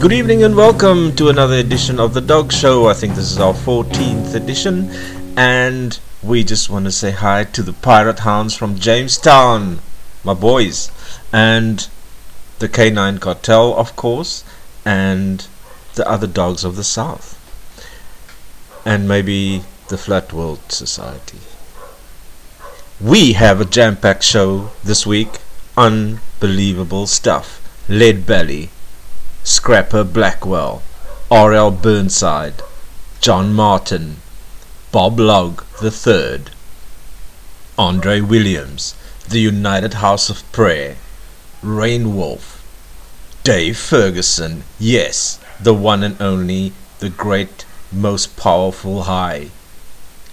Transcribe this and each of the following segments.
Good evening and welcome to another edition of The Dog Show. I think this is our 14th edition, and we just want to say hi to the Pirate Hounds from Jamestown, my boys, and the K9 Cartel, of course, and the other dogs of the South, and maybe the Flat World Society. We have a jam packed show this week. Unbelievable stuff. Lead Belly Scrapper Blackwell, R.L. Burnside, John Martyn, Bob Log III, Andre Williams, The United House of Prayer, Reignwolf, Dave Ferguson, yes, the one and only, the great, most powerful high,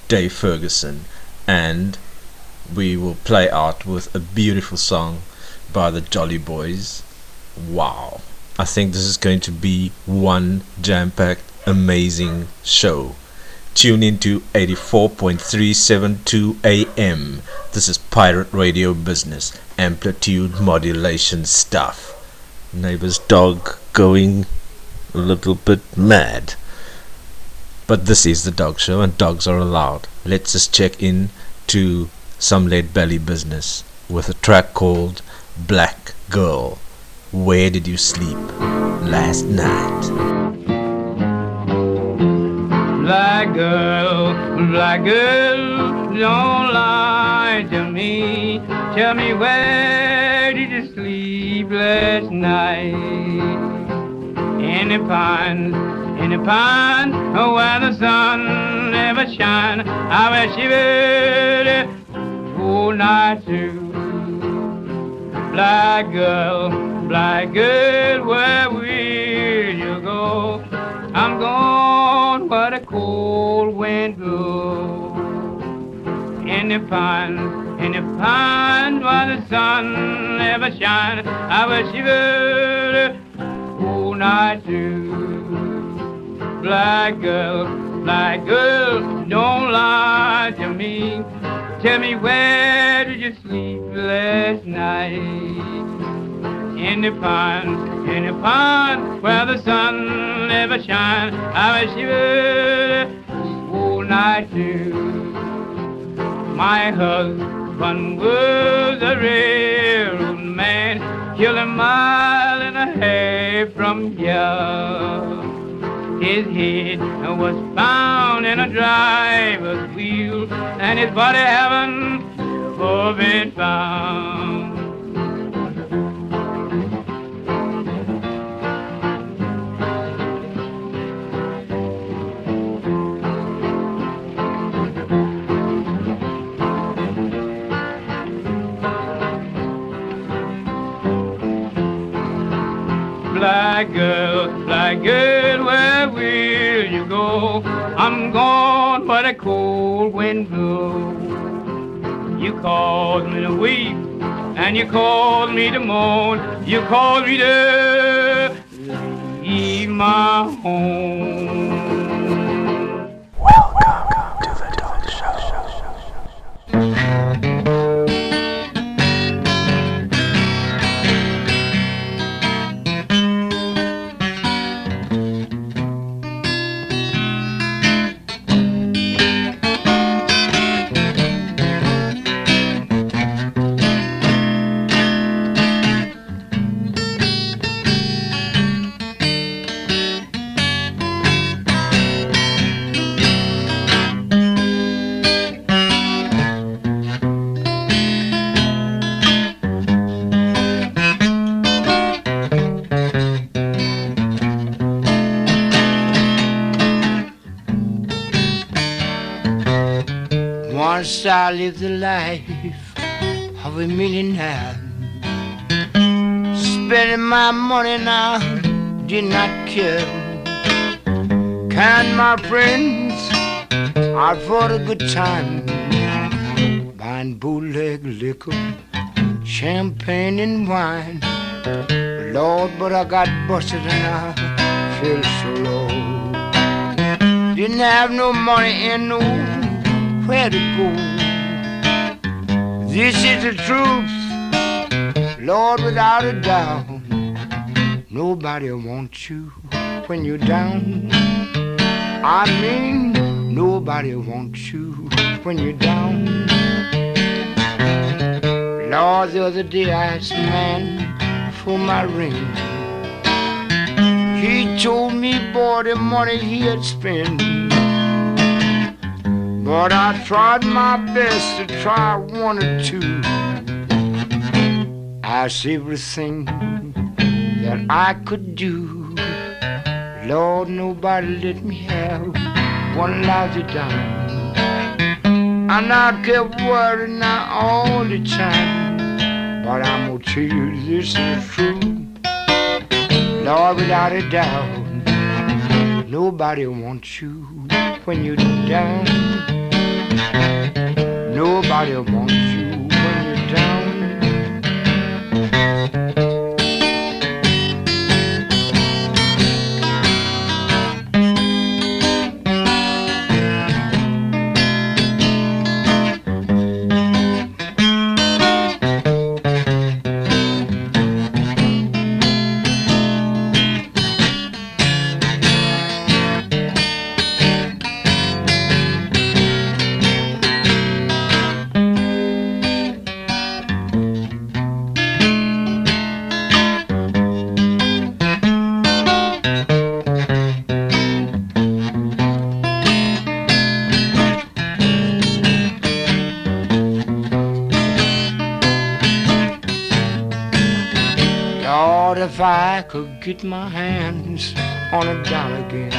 Dave Ferguson, and we will play out with a beautiful song by the Jolly Boys. Wow. I think this is going to be one jam packed, amazing show. Tune in to 84.372 AM. This is Pirate Radio Business, amplitude modulation stuff. Neighbor's dog going a little bit mad. But this is the dog show, and dogs are allowed. Let's just check in to some lead belly business with a track called Black Girl. Where did you sleep last night? Black girl, black girl, don't lie to me. Tell me where did you sleep last night? In the pond, in the pond, where the sun never shine. I wish you would uh, all night too. Black girl, Black girl, where will you go? I'm gone where the cold wind blows. In the pond, in the pond where the sun never shines. I you would all oh, night too. Black girl, black girl, don't lie to me. Tell me where did you sleep last night? In the pond, in the pond where the sun never shines. I you would all night too. My husband was a railroad man, killed a mile and a half from here. His head was found in a driver's wheel, and his body haven't been found. Black girl, black girl, where will you go? I'm gone but a cold wind blows. You called me to weep, and you called me to mourn. You called me to leave my home. Live the life of a millionaire. Spending my money now, did not care. Kind my friends out for a good time. Buying bootleg liquor, champagne and wine. Lord, but I got busted and I feel so low. Didn't have no money and no where to go. This is the truth, Lord, without a doubt. Nobody wants you when you're down. I mean, nobody wants you when you're down. Lord, the other day I asked a man for my ring. He told me, boy, the money he had spent. But I tried my best to try one or two. Asked everything that I could do. Lord, nobody let me have one lousy dime. And I kept worrying now all the time. But I'm gonna tell you this is true. Lord, without a doubt, nobody wants you when you're down. Nobody wants you Lord, if I could get my hands on a dollar again,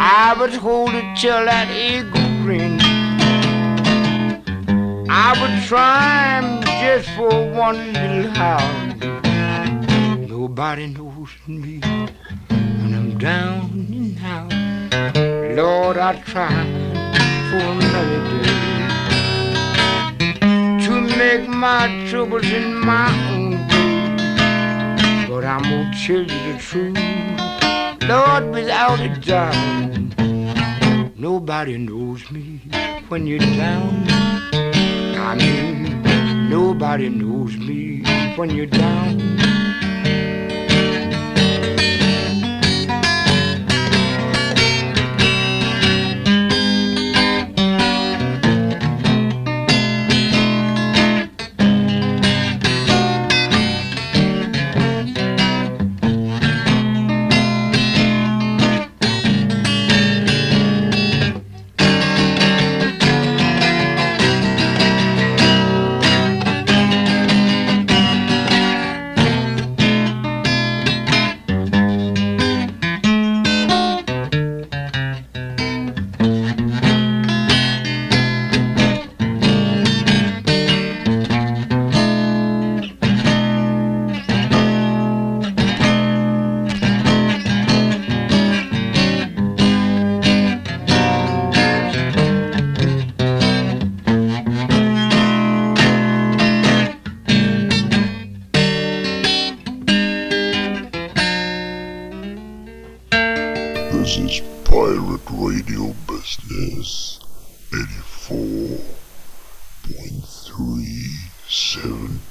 I would hold it till that eagle grin. I would try 'em just for one little hour. Nobody knows me when I'm down and out. Lord, I tried for another day to make my troubles in my own. But I'm gonna tell you the truth, Lord, without a doubt. Nobody knows me when you're down. I mean, nobody knows me when you're down. 84.372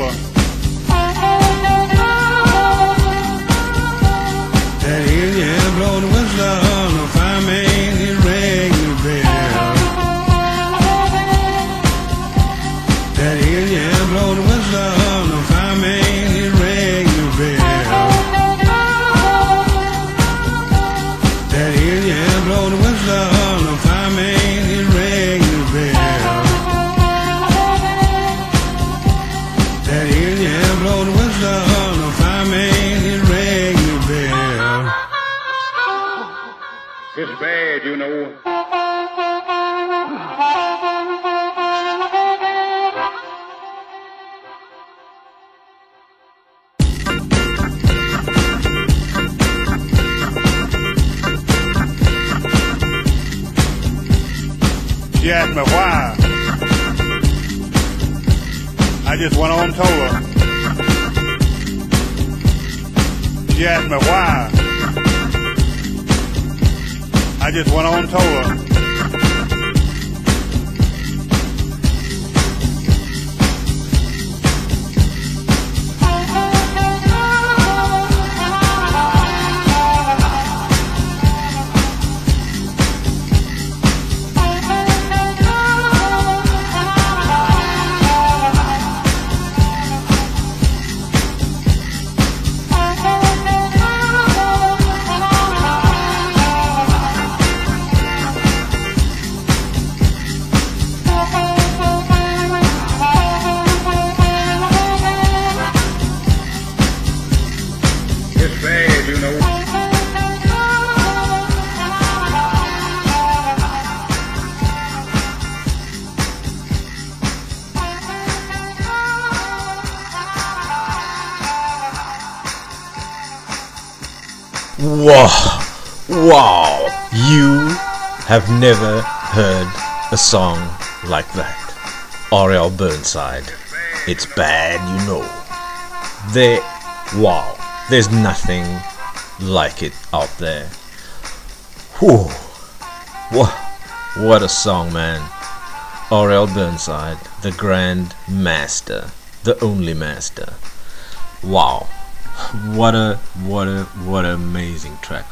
her. That hill, yeah, blow just went on and told her. She asked me why. I just went on and told her. Wow, wow, you have never heard a song like that. R.L. Burnside. It's bad, you know. There, wow, there's nothing like it out there. Whew, what, what a song, man. R.L. Burnside, the Grand Master, the only master. Wow, what a what a what an amazing track.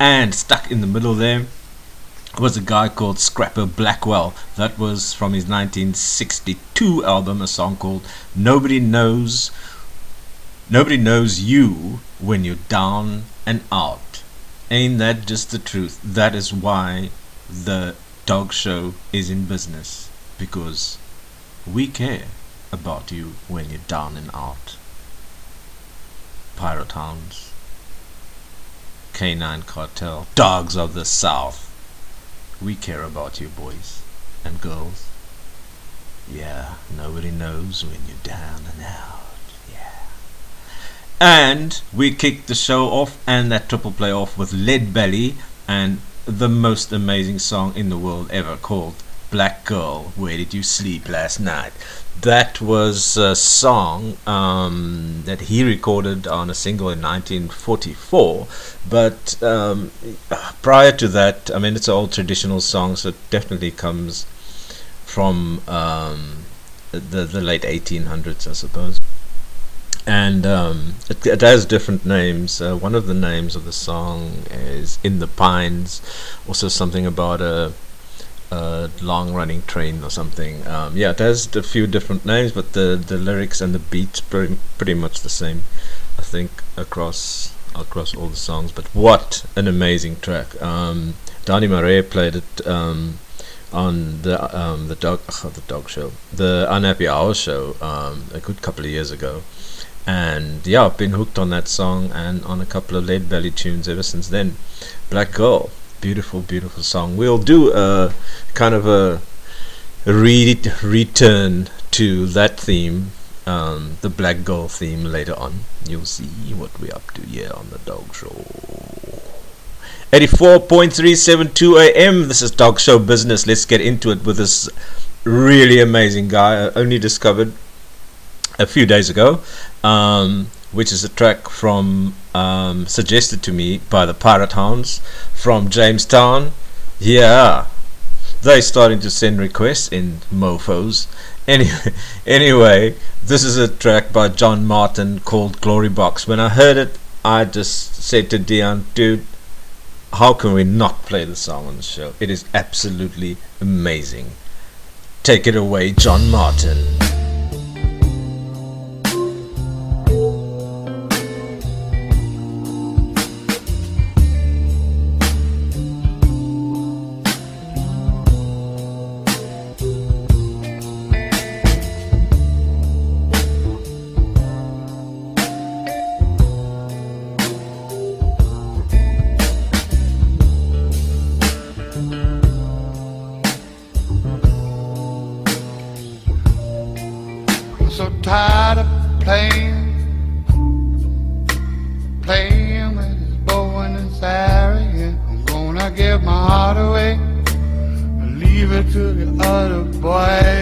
And stuck in the middle there was a guy called scrapper blackwell. That was from his 1962 album a song called nobody knows nobody knows you when you're down and out. Ain't that just the truth? That is why the dog show is in business because we care about you when you're down and out Pirate Hounds, Canine Cartel, Dogs of the South. We care about you, boys and girls. Yeah, nobody knows when you're down and out. Yeah. And we kicked the show off and that triple play off with Lead Belly and the most amazing song in the world ever called Black Girl, Where Did You Sleep Last Night? That was a song um, that he recorded on a single in 1944. But um, prior to that, I mean, it's old traditional song, so it definitely comes from um, the the late 1800s, I suppose. And um, it, it has different names. Uh, one of the names of the song is "In the Pines," also something about a a long running train or something. Um, yeah, it has a few different names, but the, the lyrics and the beats pretty pretty much the same. I think across across all the songs. But what an amazing track! Um, Donny Murray played it um, on the um, the dog ugh, the dog show, the Unhappy Hour show, um, a good couple of years ago. And yeah, I've been hooked on that song and on a couple of Lead Belly tunes ever since then. Black Girl, beautiful, beautiful song. We'll do a kind of a, re- return to that theme um, the Black Girl theme later on. You'll see what we're up to here on the Dog Show. 84.372 AM. This is Dog Show Business. Let's get into it with this really amazing guy I only discovered a few days ago, um, which is a track from um, suggested to me by the Pirate Hounds from Jamestown. Yeah, they're starting to send requests in mofos. Anyway, anyway, this is a track by John Martyn called Glory Box. When I heard it, I just said to Dion, dude, how can we not play the song on the show? It is absolutely amazing. Take it away, John Martyn. Other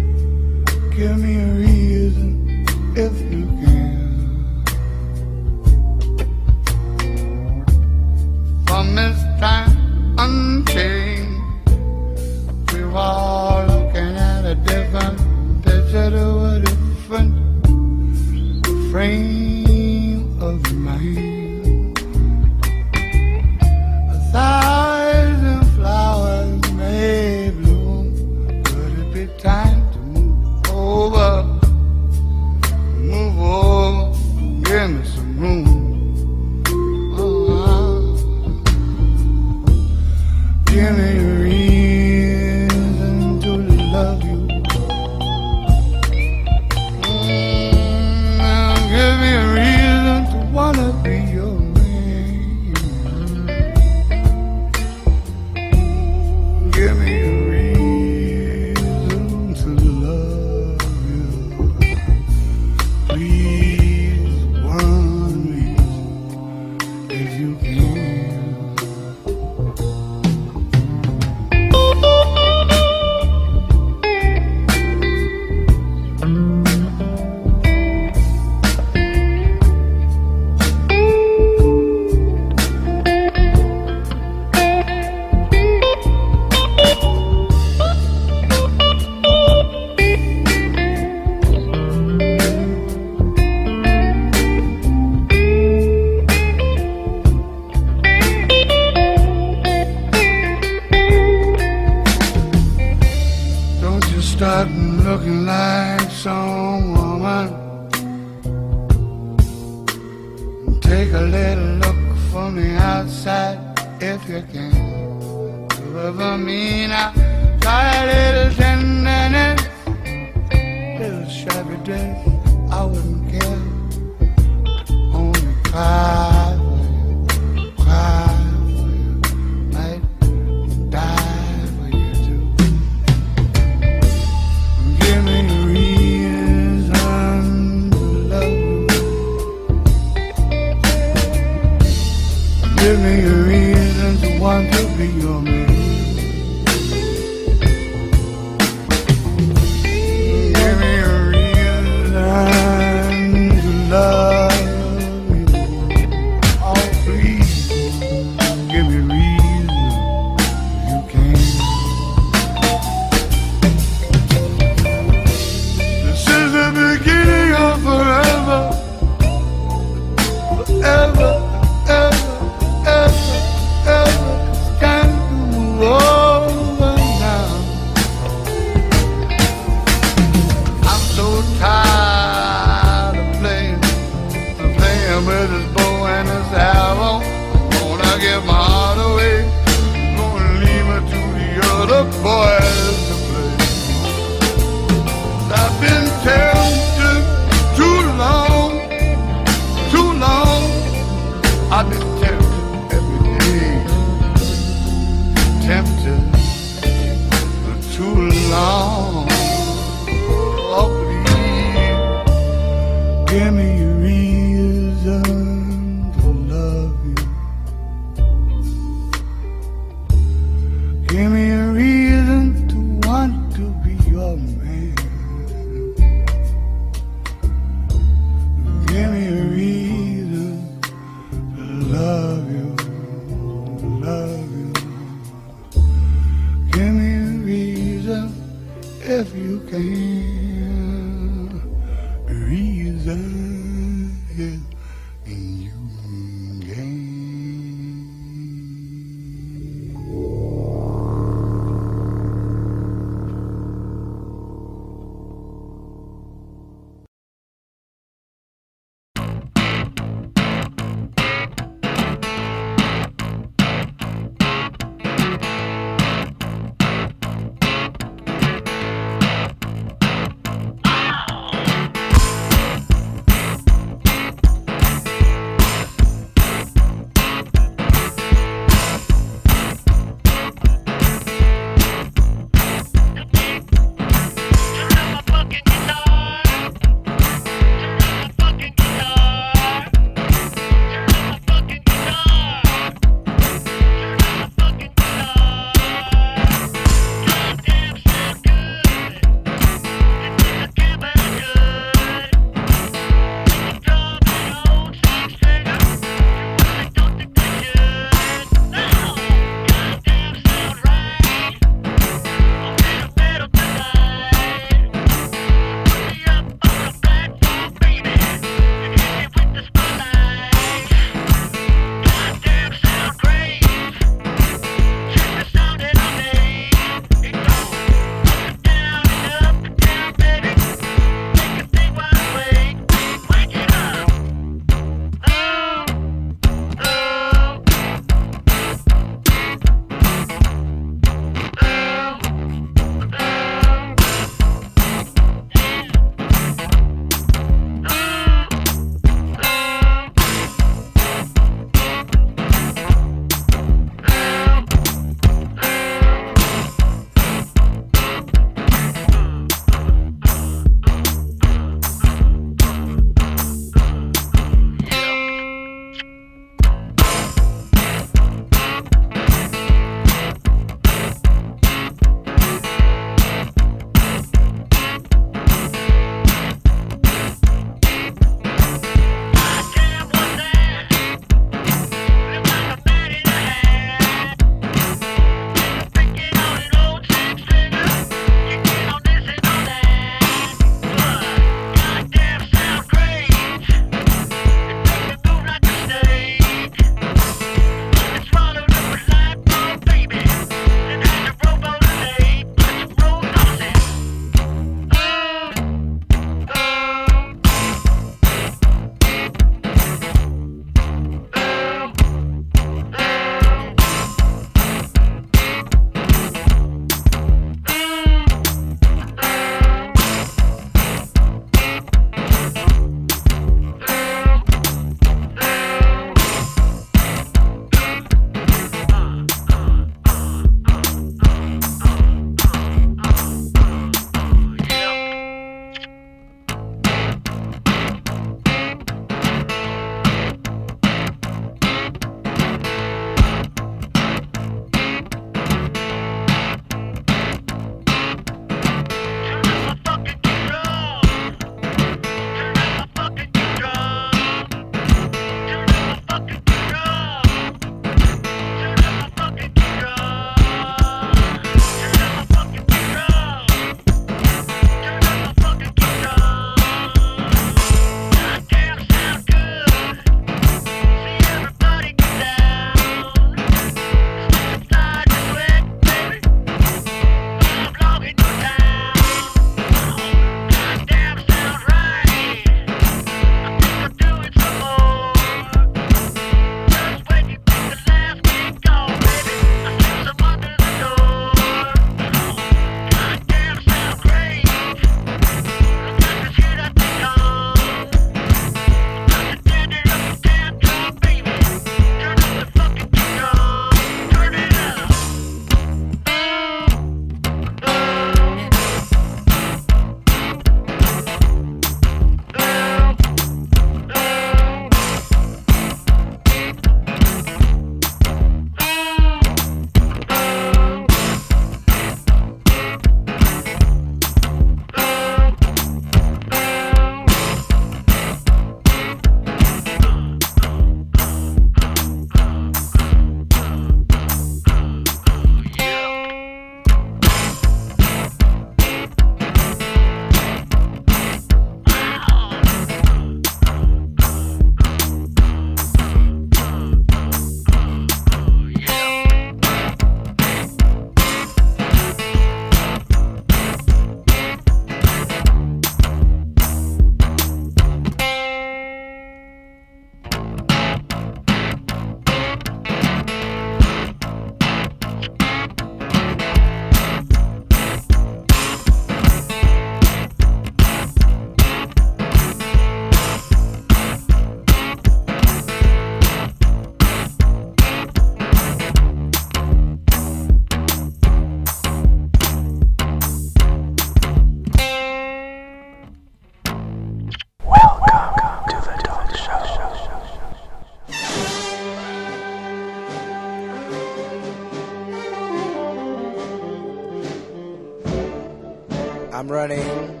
running.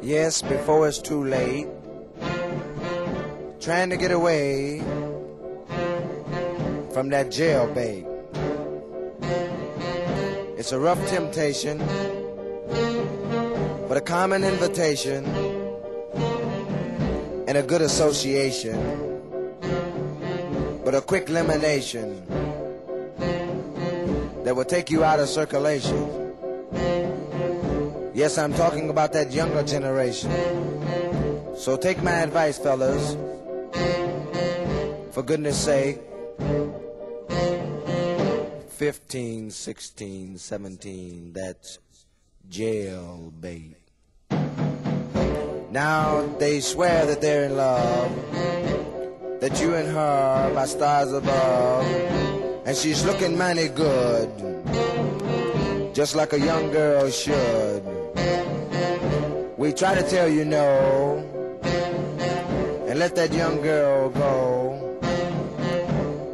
Yes, before it's too late. Trying to get away from that jail, jailbait. It's a rough temptation, but a common invitation and a good association, but a quick elimination that will take you out of circulation. Yes, I'm talking about that younger generation. So take my advice, fellas. For goodness sake. 15, 16, 17, that's jail bait. Now they swear that they're in love, that you and her by stars above, and she's looking mighty good, just like a young girl should. We try to tell you no, and let that young girl go,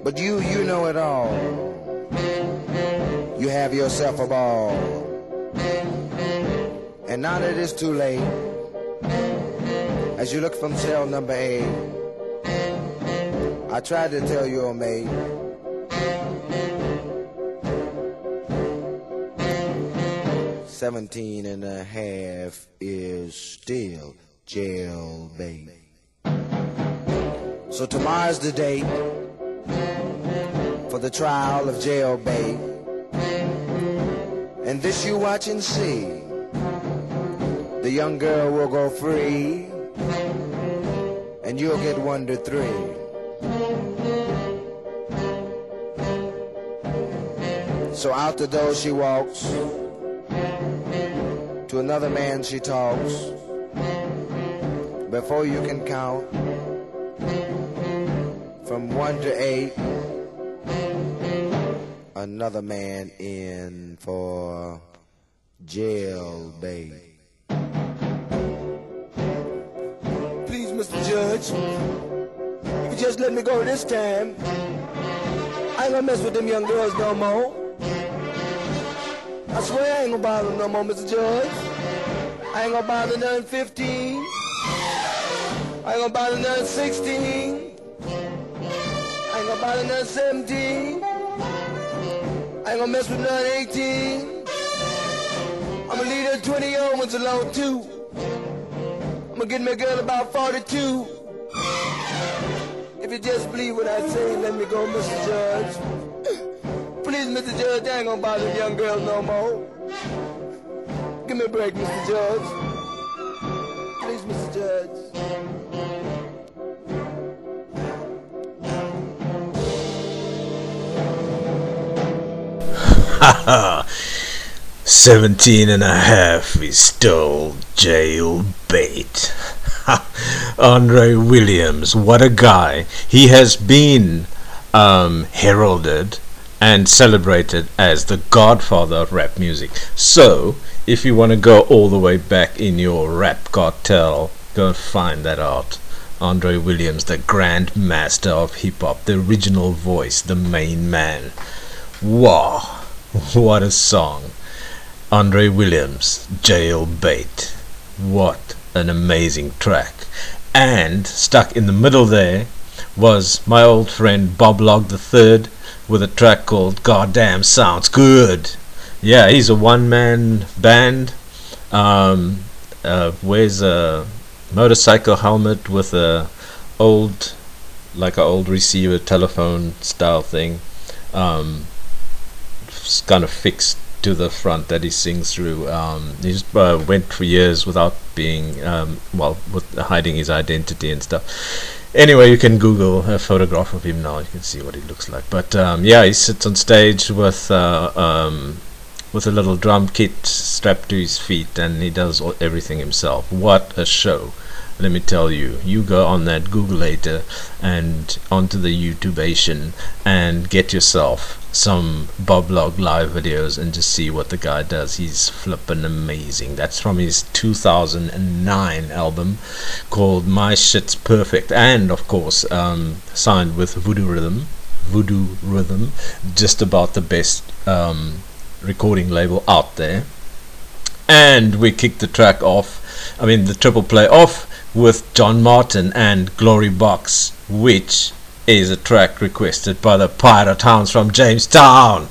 but you, you know it all. You have yourself a ball. And now that it's too late, as you look from cell number eight, I tried to tell your mate. Seventeen and a half is still jailbait. So tomorrow's the date for the trial of jailbait. And this you watch and see. The young girl will go free, and you'll get one to three. So out the door she walks, to another man she talks. Before you can count, from one to eight, another man in for jail, jailbait. Please, Mr. Judge, if you just let me go this time, I ain't gonna mess with them young girls no more. I swear I ain't gonna bother no more, Mr. Judge. I ain't gonna bother none 15. I ain't gonna bother none 16. I ain't gonna bother none 17. I ain't gonna mess with none 18. I'ma leave them 20 year ones alone too. I'ma get me a girl about 42. If you just believe what I say, let me go, Mr. Judge. Please, Mr. Judge, I ain't gonna bother the young girls no more. Give me a break, Mr. Judge. Please, Mr. Judge. 17 and a half is still jailbait. Andre Williams, what a guy. He has been um, heralded and celebrated as the godfather of rap music. So, if you want to go all the way back in your rap cartel, go find that out. Andre Williams, the grand master of hip hop, the original voice, the main man. Wow, what a song. Andre Williams, Jailbait. What an amazing track. And stuck in the middle there was my old friend Bob Log III with a track called Goddamn Sounds Good. Yeah, he's a one man band. Um, uh, wears a motorcycle helmet with a old, like a old receiver telephone style thing. Um, kind of fixed to the front that he sings through. Um, he uh, went for years without being, um, well, with hiding his identity and stuff. Anyway, you can Google a photograph of him now. You can see what he looks like. But um, yeah, he sits on stage with uh, um, with a little drum kit strapped to his feet, and he does all, everything himself. What a show! Let me tell you. You go on that Google later and onto the YouTubeation and get yourself some Bob Log live videos and just see what the guy does. He's flippin' amazing. That's from his 2009 album called My Shit's Perfect, and of course, um, signed with Voodoo Rhythm. Voodoo Rhythm, just about the best um, recording label out there. And we kicked the track off, I mean, the triple play off with John Martyn and Glory Box, which is a track requested by the Pirate Hounds from Jamestown.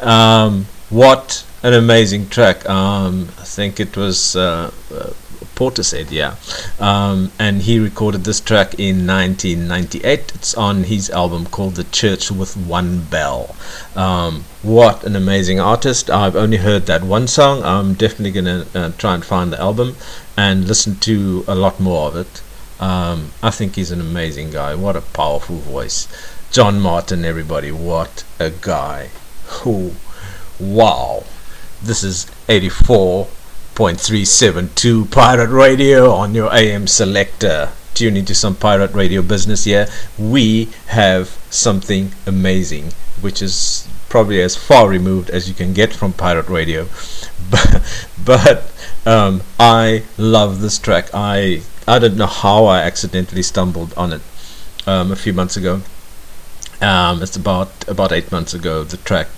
Um, what an amazing track! Um, I think it was uh, uh, Portishead, yeah. Um, and he recorded this track in 1998. It's on his album called The Church with One Bell. Um, what an amazing artist! I've only heard that one song. I'm definitely gonna uh, try and find the album and listen to a lot more of it. Um, I think he's an amazing guy. What a powerful voice. John Martyn, everybody, what a guy. Who, wow. This is 84.372 Pirate Radio on your AM selector. Tune into some pirate radio business here. We have something amazing, which is probably as far removed as you can get from pirate radio. But, but um, I love this track. I I don't know how I accidentally stumbled on it um, a few months ago. Um, it's about about eight months ago. The track,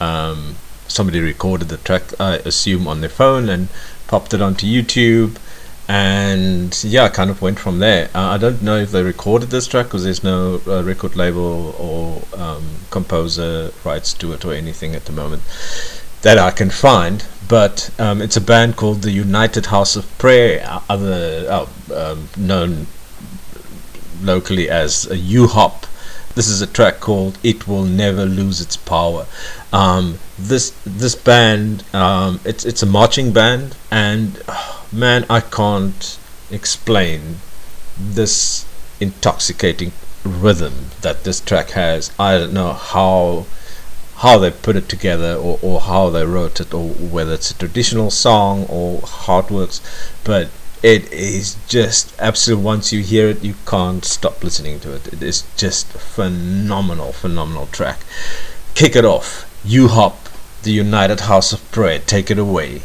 um, somebody recorded the track, I assume, on their phone and popped it onto YouTube. And yeah, I kind of went from there. Uh, I don't know if they recorded this track because there's no uh, record label or um, composer rights to it or anything at the moment that I can find. But um, it's a band called the United House of Prayer, other uh, um, known locally as a U-Hop. This is a track called "It Will Never Lose Its Power." Um, this this band, um, it's it's a marching band, and oh, man, I can't explain this intoxicating rhythm that this track has. I don't know how how they put it together or, or how they wrote it or whether it's a traditional song or how it works. But it is just absolute once you hear it you can't stop listening to it. It is just phenomenal phenomenal track. Kick it off. U-Hop the united house of prayer. Take it away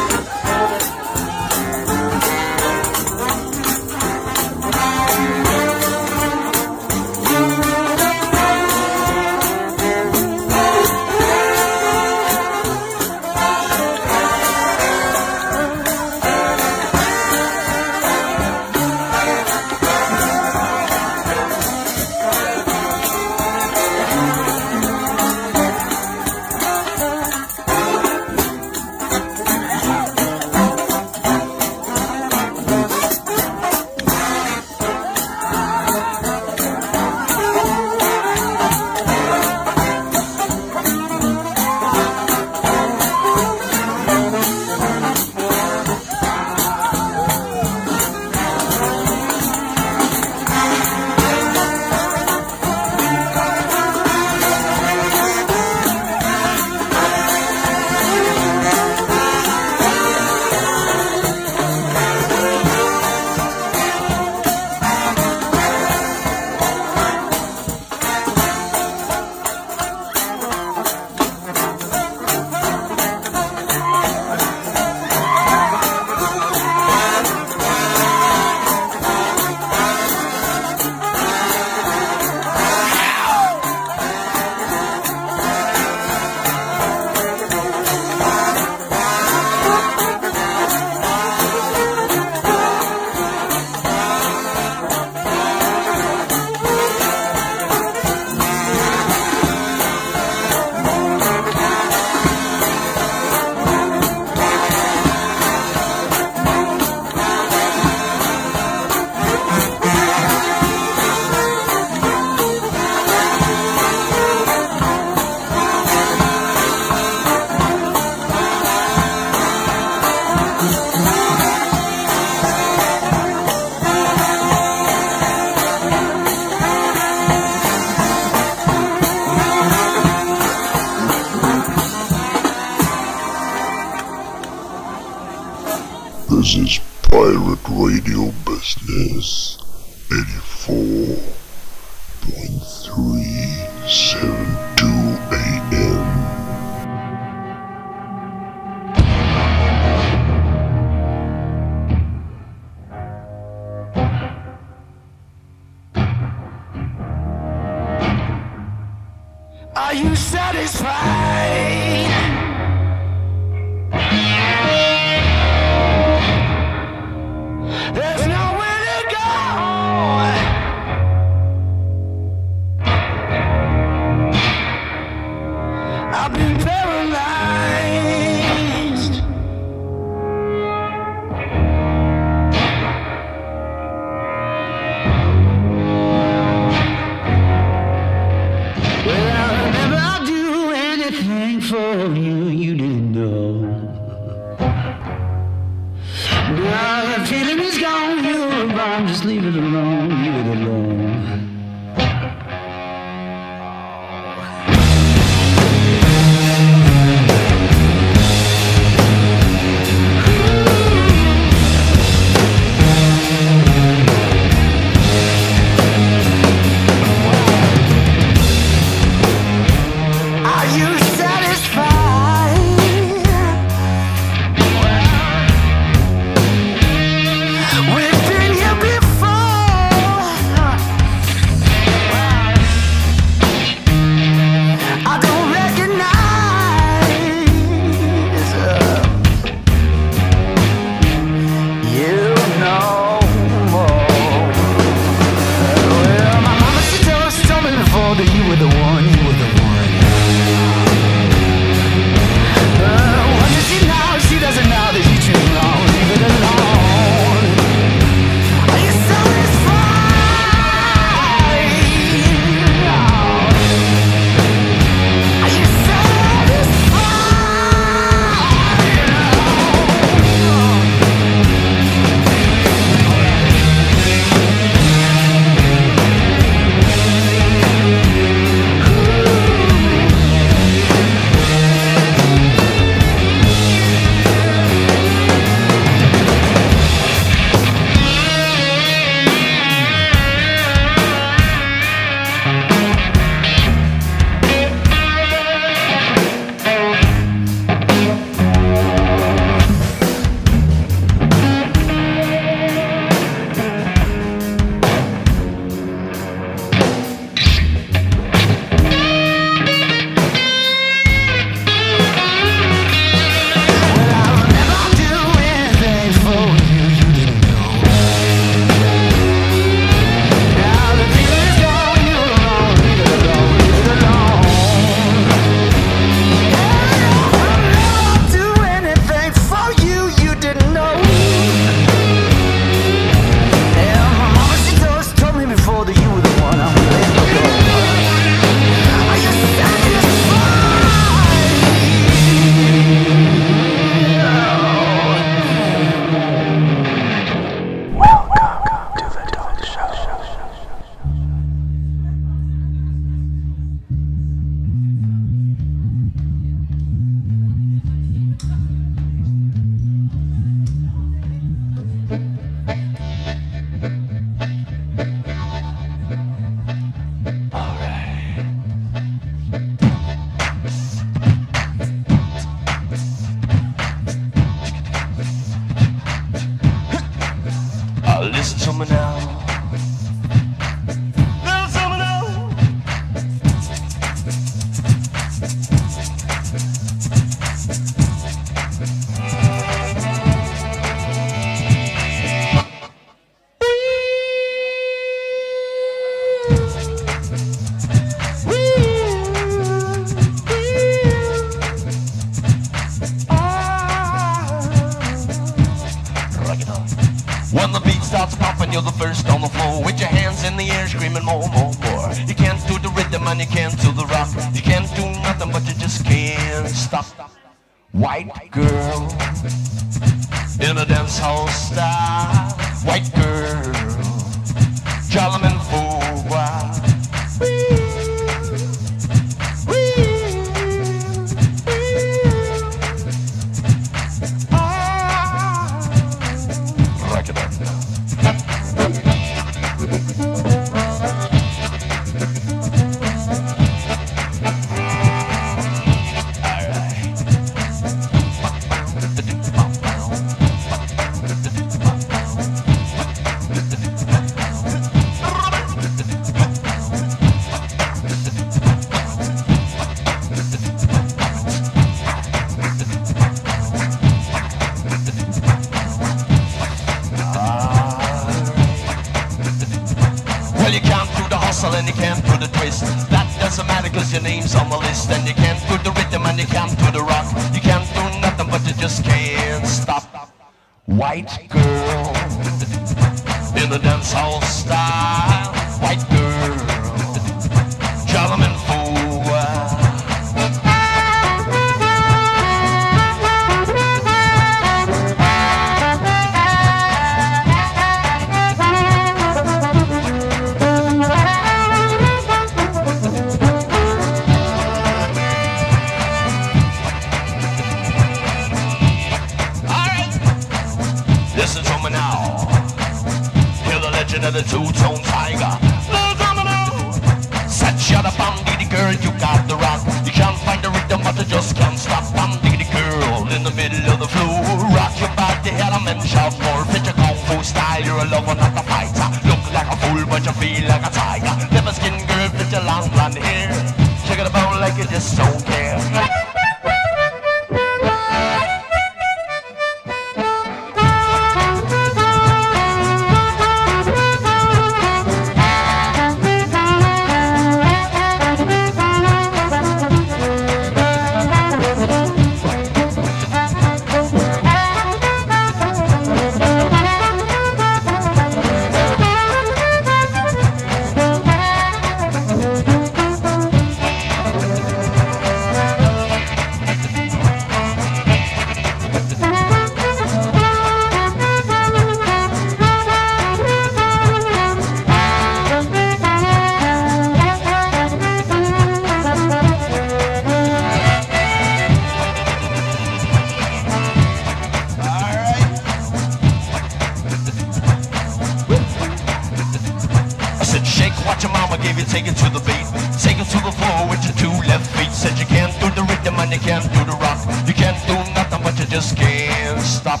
take it to the beat, take it to the floor with your two left feet. Said you can't do the rhythm and you can't do the rock. You can't do nothing, but you just can't stop.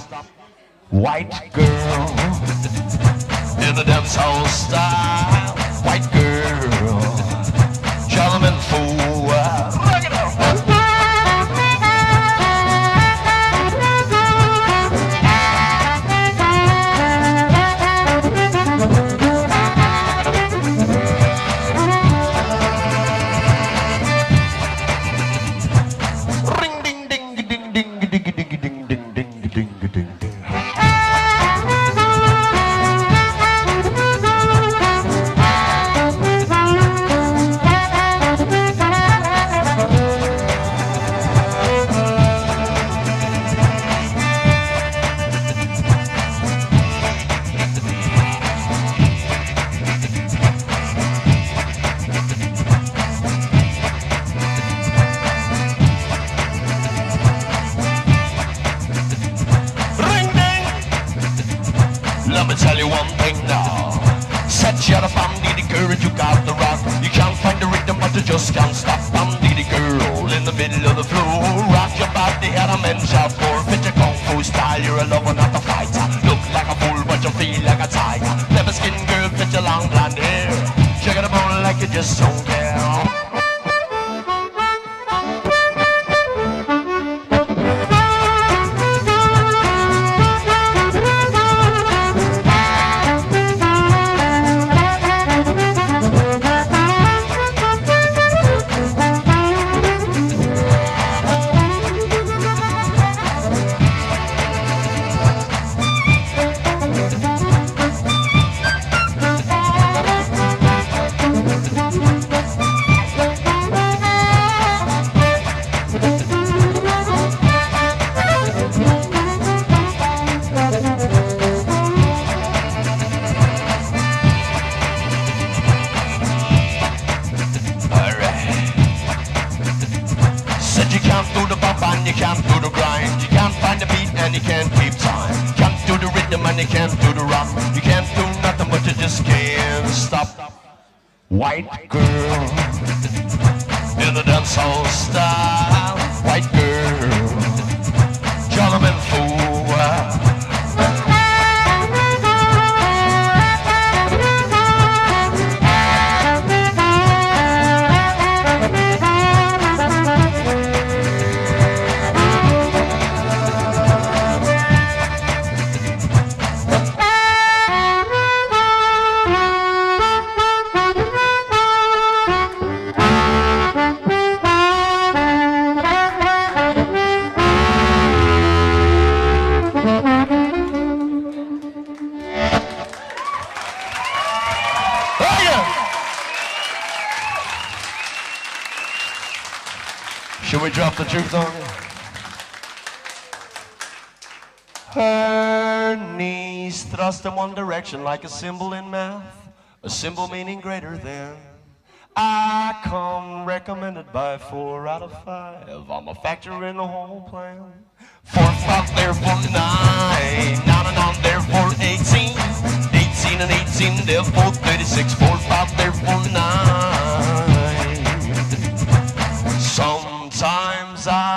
White girl. Thrust in one direction like a symbol in math, a symbol meaning greater than. I come recommended by four out of five. I'm a factor in the whole plan. Four, five, therefore nine. Nine and nine, therefore eighteen. Eighteen and eighteen, therefore thirty-six. Four, five, therefore nine. Sometimes I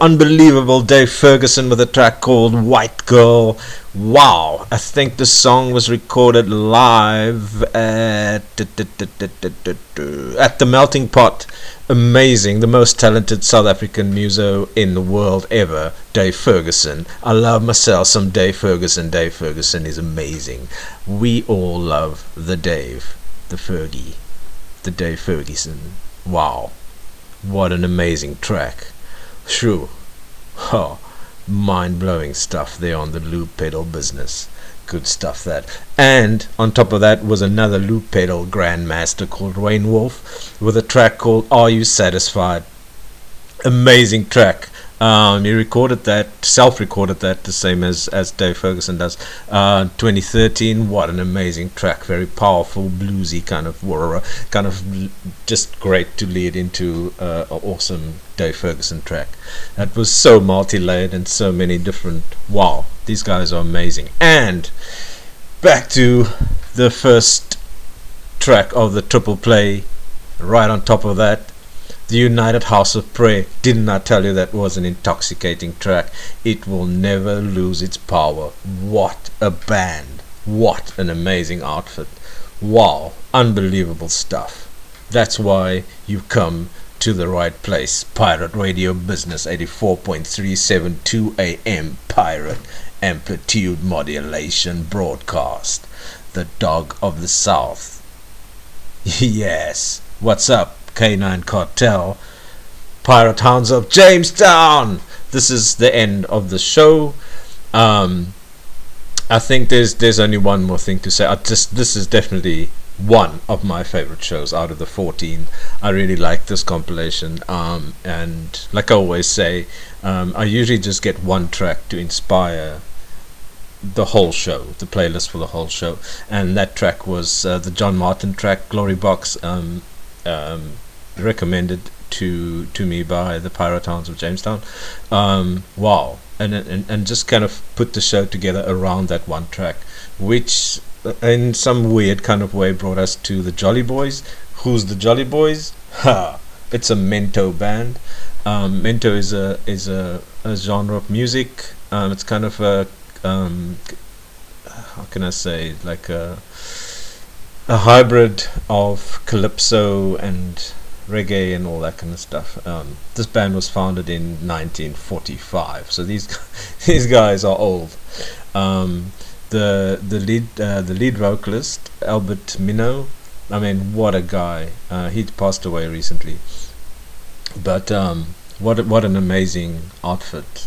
unbelievable Dave Ferguson with a track called White Girl. Wow, I think the song was recorded live at, at the Melting Pot. Amazing, the most talented South African muso in the world ever, Dave Ferguson. I love myself some Dave Ferguson. Dave Ferguson is amazing. We all love the Dave, the Fergie, the Dave Ferguson. Wow, what an amazing track. True. Oh, mind blowing stuff there on the loop pedal business. Good stuff that. And on top of that was another loop pedal grandmaster called Reignwolf with a track called Are You Satisfied? Amazing track. Um, he recorded that, self-recorded that, the same as as Dave Ferguson does. Uh, 2013. What an amazing track! Very powerful, bluesy kind of kind of just great to lead into uh, an awesome Dave Ferguson track. That was so multi-layered and so many different. Wow, these guys are amazing. And back to the first track of the triple play. Right on top of that, the United House of Prayer. Didn't I tell you that was an intoxicating track? It will never lose its power. What a band! What an amazing outfit! Wow, unbelievable stuff. That's why you come to the right place. Pirate Radio Business 84.372 AM Pirate Amplitude Modulation Broadcast. The Dog of the South. yes. What's up? K9 Cartel, Pirate Hounds of Jamestown. This is the end of the show. Um, I think there's there's only one more thing to say. I just this is definitely one of my favorite shows out of the 14. I really like this compilation. Um, and like I always say, um, I usually just get one track to inspire the whole show, the playlist for the whole show. And that track was uh, the John Martyn track, Glory Box. Um, um, recommended to to me by the Pirate Hounds of Jamestown. Um, wow, and, and and just kind of put the show together around that one track, which uh, in some weird kind of way brought us to the Jolly Boys. Who's the Jolly Boys? Ha! It's a Mento band. Um, Mento is a is a, a genre of music. Um, it's kind of a um, how can I say like a a hybrid of calypso and reggae and all that kind of stuff. Um, this band was founded in 1945, so these these guys are old. Um, the the lead uh, the lead vocalist Albert Minott, I mean, what a guy! Uh, he passed away recently, but um, what what an amazing outfit.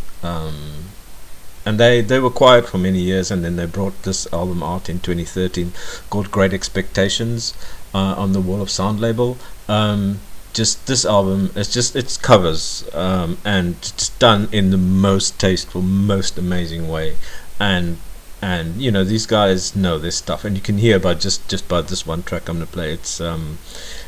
And they they were quiet for many years and then they brought this album out in 2013 called great expectations uh, on the wall of sound label. Um, just this album it's just it's covers um, and it's done in the most tasteful most amazing way. And and you know these guys know this stuff. And you can hear by just just by this one track i'm gonna play it's um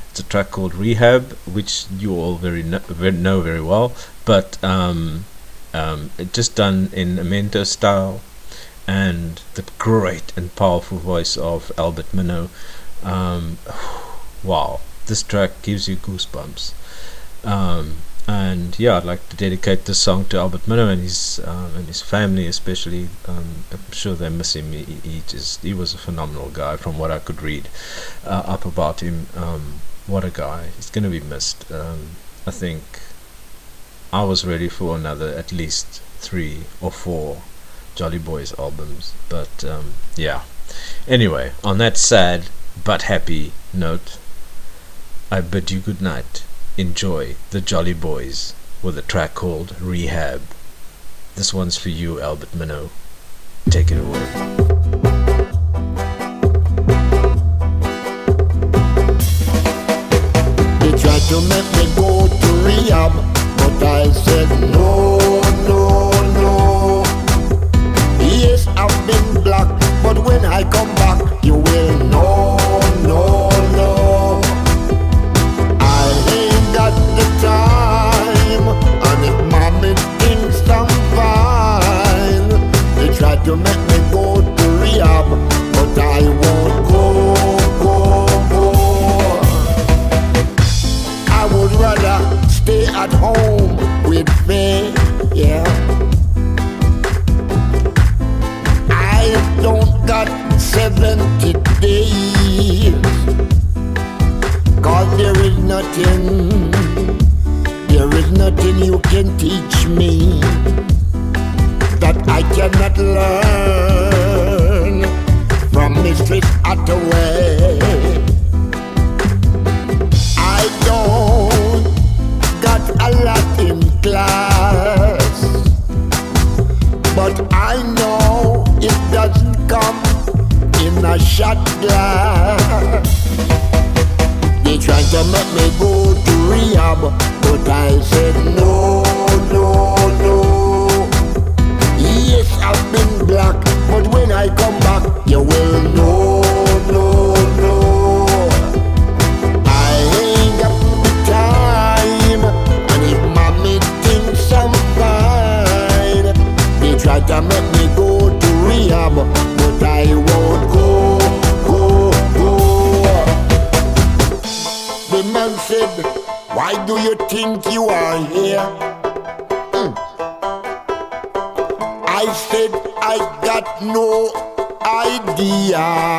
it's a track called rehab which you all very know very, know very well. But um um just done in a mento style and the great and powerful voice of albert minott um wow this track gives you goosebumps um and yeah, I'd like to dedicate this song to Albert Minott and his um, and his family, especially. Um, I'm sure they miss him. He, he just he was a phenomenal guy, from what I could read uh, up about him. Um, what a guy! He's gonna be missed. Um, I think I was ready for another at least three or four Jolly Boys albums, but um, yeah. Anyway, on that sad but happy note, I bid you good night enjoy the Jolly Boys with a track called Rehab. This one's for you, Albert Minott. Take it away. They tried to make me go to rehab, I said no, no, no. Yes, I've been black, but when I come back, you will know, cannot learn from Mistress Hathaway. I don't got a lot in class, but I know it doesn't come in a shot glass. They tried to make me go to rehab, but I said you are here? Hmm. I said, I got no idea.